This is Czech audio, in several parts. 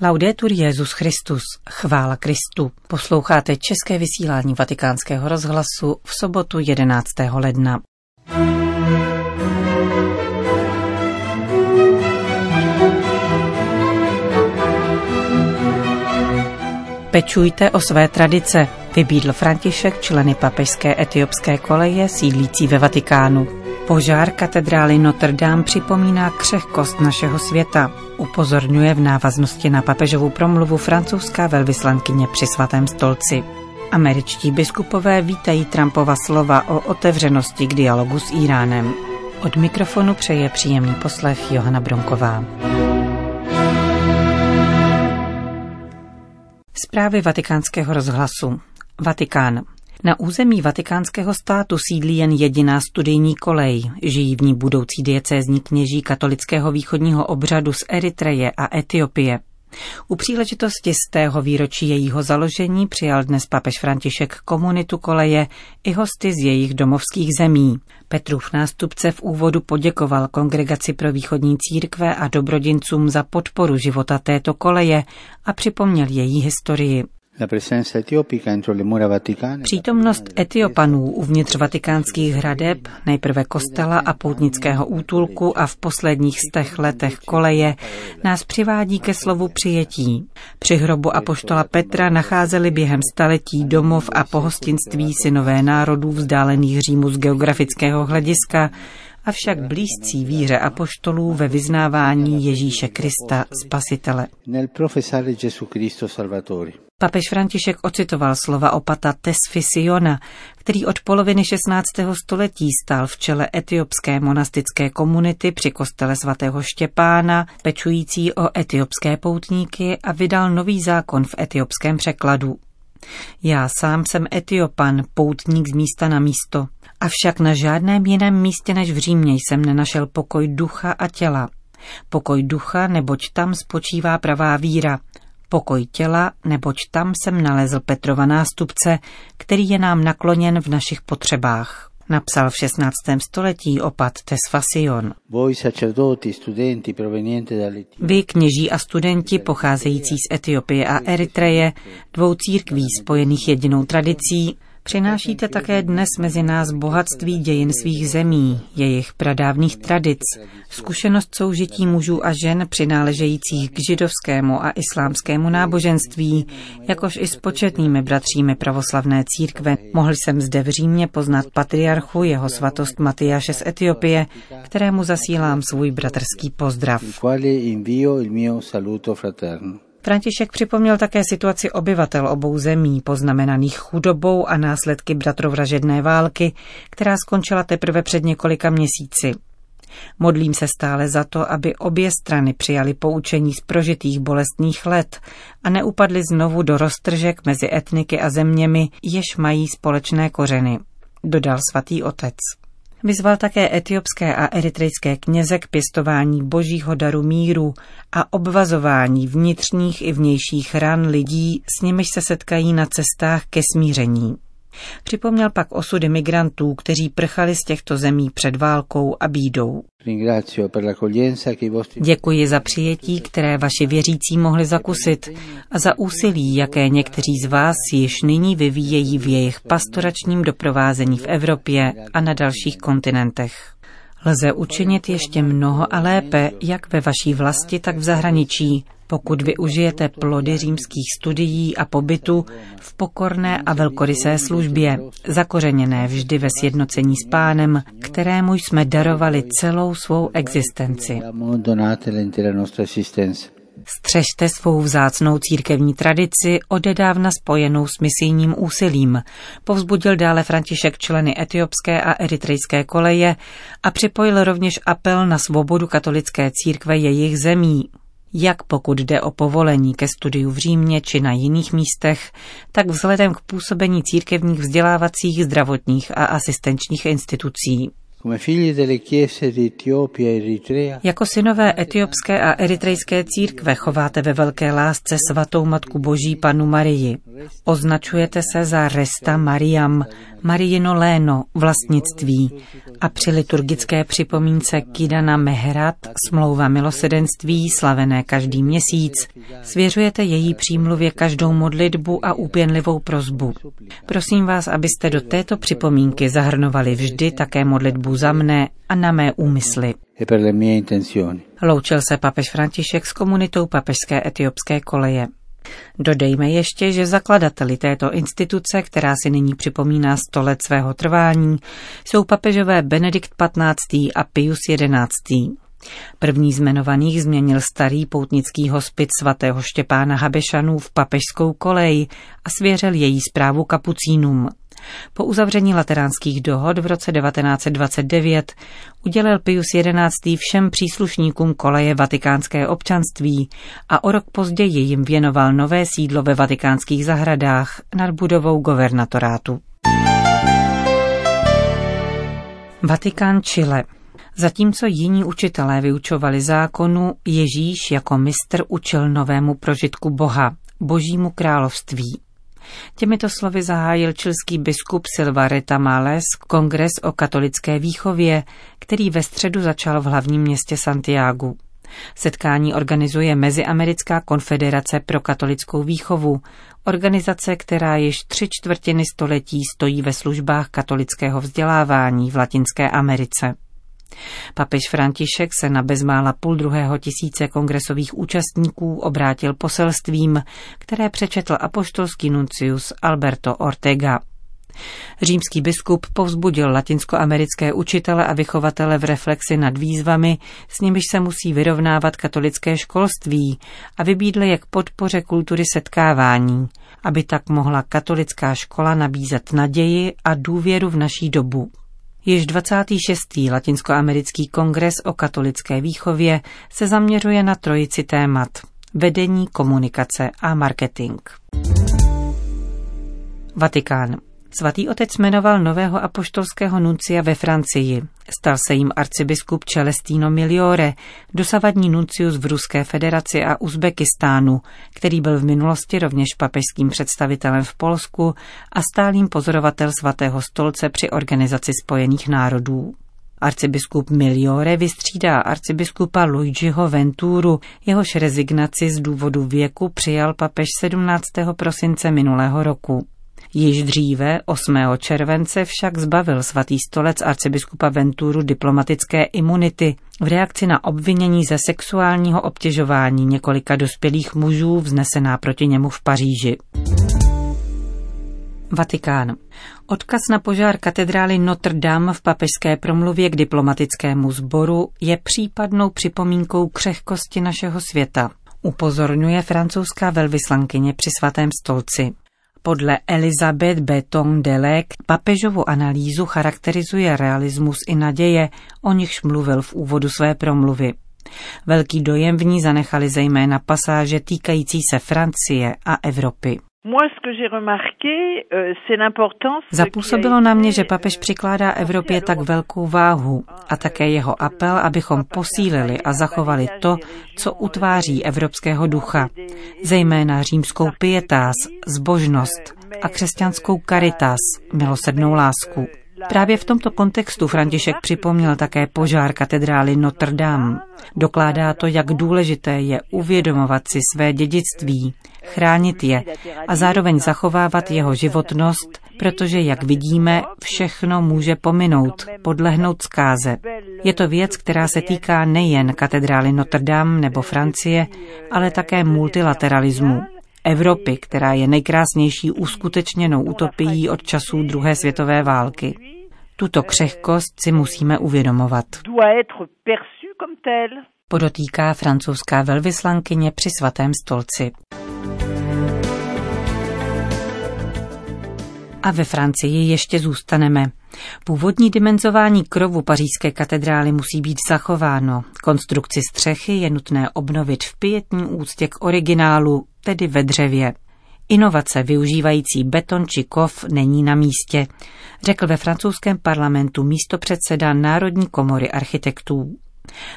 Laudetur Jezus Christus, chvála Kristu. Posloucháte české vysílání Vatikánského rozhlasu v sobotu 11. ledna. Pečujte o své tradice, vybídl František členy papežské etiopské koleje sídlící ve Vatikánu. Požár katedrály Notre Dame připomíná křehkost našeho světa. Upozorňuje v návaznosti na papežovu promluvu francouzská velvyslankyně při svatém stolci. Američtí biskupové vítají Trumpova slova o otevřenosti k dialogu s Iránem. Od mikrofonu přeje příjemný poslech Johana Bronková. Zprávy vatikánského rozhlasu. Vatikán. Na území vatikánského státu sídlí jen jediná studijní kolej. Žijí v ní budoucí diecézní kněží katolického východního obřadu z Eritreje a Etiopie. U příležitosti z tého výročí jejího založení přijal dnes papež František komunitu koleje i hosty z jejich domovských zemí. Petrův nástupce v úvodu poděkoval kongregaci pro východní církve a dobrodincům za podporu života této koleje a připomněl její historii. Přítomnost Etiopanů uvnitř vatikánských hradeb, nejprve kostela a poutnického útulku a v posledních stech letech koleje, nás přivádí ke slovu přijetí. Při hrobu apoštola Petra nacházeli během staletí domov a pohostinství synové národů vzdálených Římu z geografického hlediska, avšak blízcí víře apoštolů ve vyznávání Ježíše Krista Spasitele. Papež František ocitoval slova opata Tesfisiona, který od poloviny 16. století stál v čele etiopské monastické komunity při kostele svatého Štěpána, pečující o etiopské poutníky a vydal nový zákon v etiopském překladu. Já sám jsem Etiopan, poutník z místa na místo, avšak na žádném jiném místě než v Římě jsem nenašel pokoj ducha a těla. Pokoj ducha, neboť tam spočívá pravá víra, pokoj těla, neboť tam jsem nalezl Petrova nástupce, který je nám nakloněn v našich potřebách. Napsal v 16. století opat Tesfasion. Vy, kněží a studenti pocházející z Etiopie a Eritreje, dvou církví spojených jedinou tradicí, Přinášíte také dnes mezi nás bohatství dějin svých zemí, jejich pradávných tradic, zkušenost soužití mužů a žen přináležejících k židovskému a islámskému náboženství, jakož i s početnými bratřími pravoslavné církve. Mohl jsem zde v Římě poznat patriarchu jeho svatost Matyáše z Etiopie, kterému zasílám svůj bratrský pozdrav. František připomněl také situaci obyvatel obou zemí, poznamenaných chudobou a následky bratrovražedné války, která skončila teprve před několika měsíci. Modlím se stále za to, aby obě strany přijali poučení z prožitých bolestných let a neupadly znovu do roztržek mezi etniky a zeměmi, jež mají společné kořeny, dodal svatý otec. Vyzval také etiopské a eritrejské kněze k pěstování božího daru míru a obvazování vnitřních i vnějších ran lidí, s nimiž se setkají na cestách ke smíření. Připomněl pak osudy migrantů, kteří prchali z těchto zemí před válkou a bídou. Děkuji za přijetí, které vaši věřící mohli zakusit a za úsilí, jaké někteří z vás již nyní vyvíjejí v jejich pastoračním doprovázení v Evropě a na dalších kontinentech. Lze učinit ještě mnoho a lépe, jak ve vaší vlasti, tak v zahraničí, pokud využijete plody římských studií a pobytu v pokorné a velkorysé službě, zakořeněné vždy ve sjednocení s pánem, kterému jsme darovali celou svou existenci. Střežte svou vzácnou církevní tradici, odedávna spojenou s misijním úsilím, povzbudil dále František členy etiopské a eritrejské koleje a připojil rovněž apel na svobodu katolické církve jejich zemí, jak pokud jde o povolení ke studiu v Římě či na jiných místech, tak vzhledem k působení církevních vzdělávacích, zdravotních a asistenčních institucí. E jako synové etiopské a eritrejské církve chováte ve velké lásce svatou Matku Boží Panu Marii. Označujete se za Resta Mariam, Marijino léno, vlastnictví a při liturgické připomínce Kidana Meherat, smlouva milosedenství, slavené každý měsíc, Svěřujete její přímluvě každou modlitbu a úpěnlivou prozbu. Prosím vás, abyste do této připomínky zahrnovali vždy také modlitbu za mne a na mé úmysly. Loučil se papež František s komunitou papežské etiopské koleje. Dodejme ještě, že zakladateli této instituce, která si nyní připomíná 100 let svého trvání, jsou papežové Benedikt XV. a Pius XI. První z jmenovaných změnil starý poutnický hospic svatého Štěpána Habešanů v papežskou kolej a svěřil její zprávu kapucínům. Po uzavření lateránských dohod v roce 1929 udělil Pius XI. všem příslušníkům koleje vatikánské občanství a o rok později jim věnoval nové sídlo ve vatikánských zahradách nad budovou governatorátu. Vatikán Chile Zatímco jiní učitelé vyučovali zákonu, Ježíš jako mistr učil novému prožitku Boha, božímu království. Těmito slovy zahájil čilský biskup Silvareta Males kongres o katolické výchově, který ve středu začal v hlavním městě Santiago. Setkání organizuje Meziamerická konfederace pro katolickou výchovu, organizace, která již tři čtvrtiny století stojí ve službách katolického vzdělávání v Latinské Americe. Papež František se na bezmála půl druhého tisíce kongresových účastníků obrátil poselstvím, které přečetl apoštolský nuncius Alberto Ortega. Římský biskup povzbudil latinskoamerické učitele a vychovatele v reflexi nad výzvami, s nimiž se musí vyrovnávat katolické školství a vybídl je k podpoře kultury setkávání, aby tak mohla katolická škola nabízet naději a důvěru v naší dobu. Již 26. Latinskoamerický kongres o katolické výchově se zaměřuje na trojici témat vedení, komunikace a marketing. Vatikán. Svatý otec jmenoval nového apoštolského nuncia ve Francii. Stal se jim arcibiskup Celestino Miliore, dosavadní nuncius v Ruské federaci a Uzbekistánu, který byl v minulosti rovněž papežským představitelem v Polsku a stálým pozorovatel svatého stolce při organizaci spojených národů. Arcibiskup Miliore vystřídá arcibiskupa Luigiho Venturu, jehož rezignaci z důvodu věku přijal papež 17. prosince minulého roku. Již dříve, 8. července, však zbavil svatý stolec arcibiskupa Venturu diplomatické imunity v reakci na obvinění ze sexuálního obtěžování několika dospělých mužů vznesená proti němu v Paříži. Vatikán. Odkaz na požár katedrály Notre Dame v papežské promluvě k diplomatickému sboru je případnou připomínkou křehkosti našeho světa, upozorňuje francouzská velvyslankyně při svatém stolci. Podle Elizabeth Beton Delek papežovu analýzu charakterizuje realismus i naděje, o nichž mluvil v úvodu své promluvy. Velký dojem v ní zanechali zejména pasáže týkající se Francie a Evropy. Euh, Zapůsobilo na mě, že papež přikládá Evropě tak velkou váhu a také jeho apel, abychom posílili a zachovali to, co utváří evropského ducha, zejména římskou pietas, zbožnost a křesťanskou caritas, milosednou lásku. Právě v tomto kontextu František připomněl také požár katedrály Notre Dame. Dokládá to, jak důležité je uvědomovat si své dědictví, chránit je a zároveň zachovávat jeho životnost, protože, jak vidíme, všechno může pominout, podlehnout zkáze. Je to věc, která se týká nejen katedrály Notre Dame nebo Francie, ale také multilateralismu. Evropy, která je nejkrásnější uskutečněnou utopií od časů druhé světové války. Tuto křehkost si musíme uvědomovat. Podotýká francouzská velvyslankyně při svatém stolci. A ve Francii ještě zůstaneme. Původní dimenzování krovu pařížské katedrály musí být zachováno. Konstrukci střechy je nutné obnovit v pětní úctě k originálu, tedy ve dřevě. Inovace využívající beton či kov není na místě, řekl ve francouzském parlamentu místopředseda Národní komory architektů.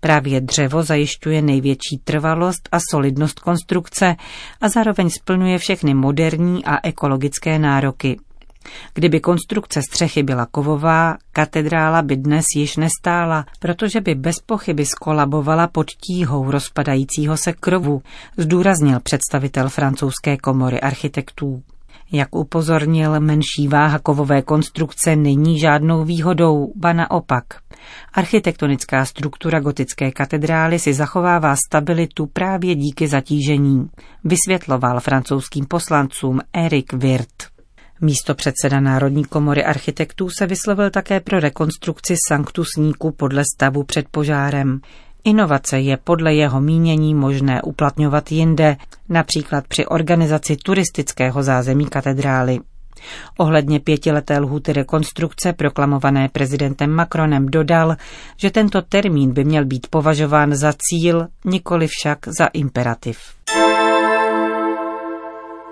Právě dřevo zajišťuje největší trvalost a solidnost konstrukce a zároveň splňuje všechny moderní a ekologické nároky. Kdyby konstrukce střechy byla kovová, katedrála by dnes již nestála, protože by bez pochyby skolabovala pod tíhou rozpadajícího se krovu, zdůraznil představitel francouzské komory architektů. Jak upozornil, menší váha kovové konstrukce není žádnou výhodou, ba naopak. Architektonická struktura gotické katedrály si zachovává stabilitu právě díky zatížení, vysvětloval francouzským poslancům Eric Wirth. Místo předseda Národní komory architektů se vyslovil také pro rekonstrukci sanktusníku podle stavu před požárem. Inovace je podle jeho mínění možné uplatňovat jinde, například při organizaci turistického zázemí katedrály. Ohledně pětileté lhuty rekonstrukce proklamované prezidentem Macronem dodal, že tento termín by měl být považován za cíl, nikoli však za imperativ.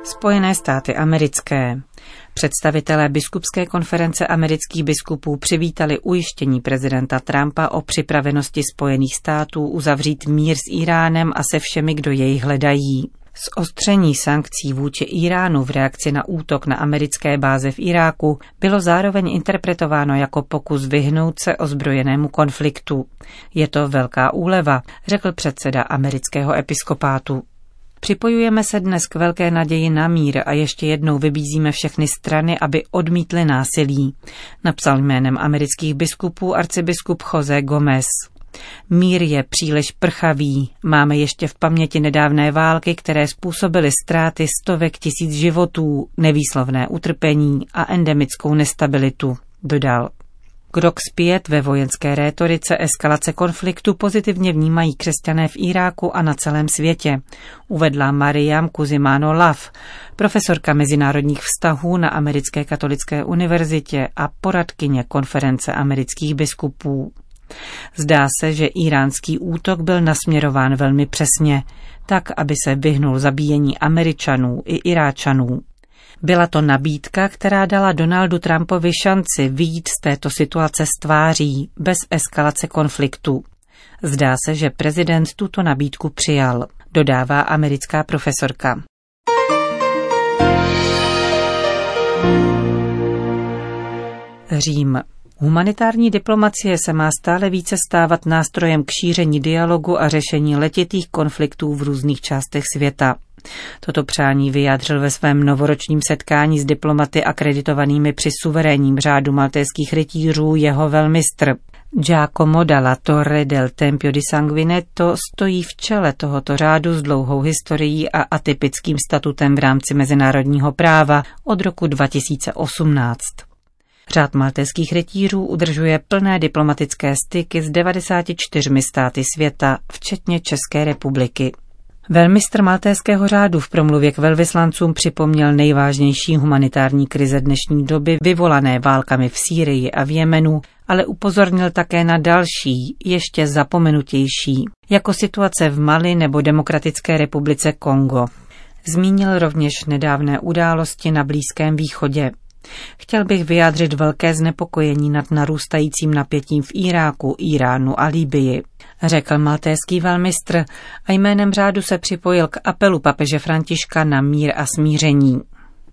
Spojené státy americké. Představitelé biskupské konference amerických biskupů přivítali ujištění prezidenta Trumpa o připravenosti Spojených států uzavřít mír s Iránem a se všemi, kdo jej hledají. Zostření sankcí vůči Iránu v reakci na útok na americké báze v Iráku bylo zároveň interpretováno jako pokus vyhnout se ozbrojenému konfliktu. Je to velká úleva, řekl předseda amerického episkopátu. Připojujeme se dnes k velké naději na mír a ještě jednou vybízíme všechny strany, aby odmítly násilí, napsal jménem amerických biskupů arcibiskup Jose Gomez. Mír je příliš prchavý. Máme ještě v paměti nedávné války, které způsobily ztráty stovek tisíc životů, nevýslovné utrpení a endemickou nestabilitu, dodal. Krok zpět ve vojenské rétorice eskalace konfliktu pozitivně vnímají křesťané v Iráku a na celém světě, uvedla Mariam Kuzimano Lav, profesorka mezinárodních vztahů na Americké katolické univerzitě a poradkyně konference amerických biskupů. Zdá se, že iránský útok byl nasměrován velmi přesně, tak, aby se vyhnul zabíjení Američanů i Iráčanů. Byla to nabídka, která dala Donaldu Trumpovi šanci vyjít z této situace s tváří, bez eskalace konfliktu. Zdá se, že prezident tuto nabídku přijal, dodává americká profesorka. Řím. Humanitární diplomacie se má stále více stávat nástrojem k šíření dialogu a řešení letitých konfliktů v různých částech světa. Toto přání vyjádřil ve svém novoročním setkání s diplomaty akreditovanými při suverénním řádu maltéských rytířů jeho velmistr. Giacomo dalla Torre del Tempio di Sanguinetto stojí v čele tohoto řádu s dlouhou historií a atypickým statutem v rámci mezinárodního práva od roku 2018. Řád maltéských rytířů udržuje plné diplomatické styky s 94 státy světa, včetně České republiky. Velmistr Maltéského řádu v promluvě k velvyslancům připomněl nejvážnější humanitární krize dnešní doby vyvolané válkami v Sýrii a v Jemenu, ale upozornil také na další, ještě zapomenutější, jako situace v Mali nebo Demokratické republice Kongo. Zmínil rovněž nedávné události na Blízkém východě. Chtěl bych vyjádřit velké znepokojení nad narůstajícím napětím v Iráku, Iránu a Líbii, řekl maltéský velmistr a jménem řádu se připojil k apelu papeže Františka na mír a smíření.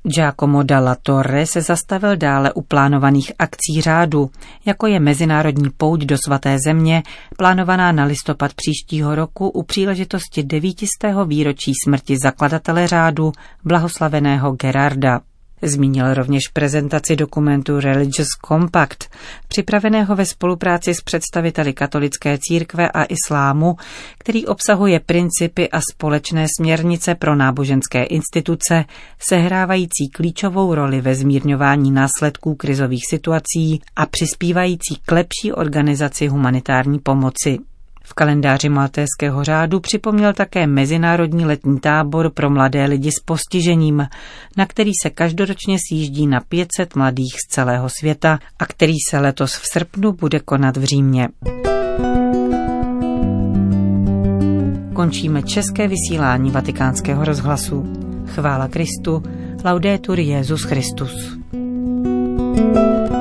Giacomo dalla Torre se zastavil dále u plánovaných akcí řádu, jako je mezinárodní pouť do svaté země, plánovaná na listopad příštího roku u příležitosti devítistého výročí smrti zakladatele řádu, blahoslaveného Gerarda. Zmínil rovněž prezentaci dokumentu Religious Compact, připraveného ve spolupráci s představiteli katolické církve a islámu, který obsahuje principy a společné směrnice pro náboženské instituce, sehrávající klíčovou roli ve zmírňování následků krizových situací a přispívající k lepší organizaci humanitární pomoci. V kalendáři Maltéského řádu připomněl také Mezinárodní letní tábor pro mladé lidi s postižením, na který se každoročně sjíždí na 500 mladých z celého světa a který se letos v srpnu bude konat v Římě. Končíme české vysílání vatikánského rozhlasu. Chvála Kristu, laudetur Jezus Christus. thank you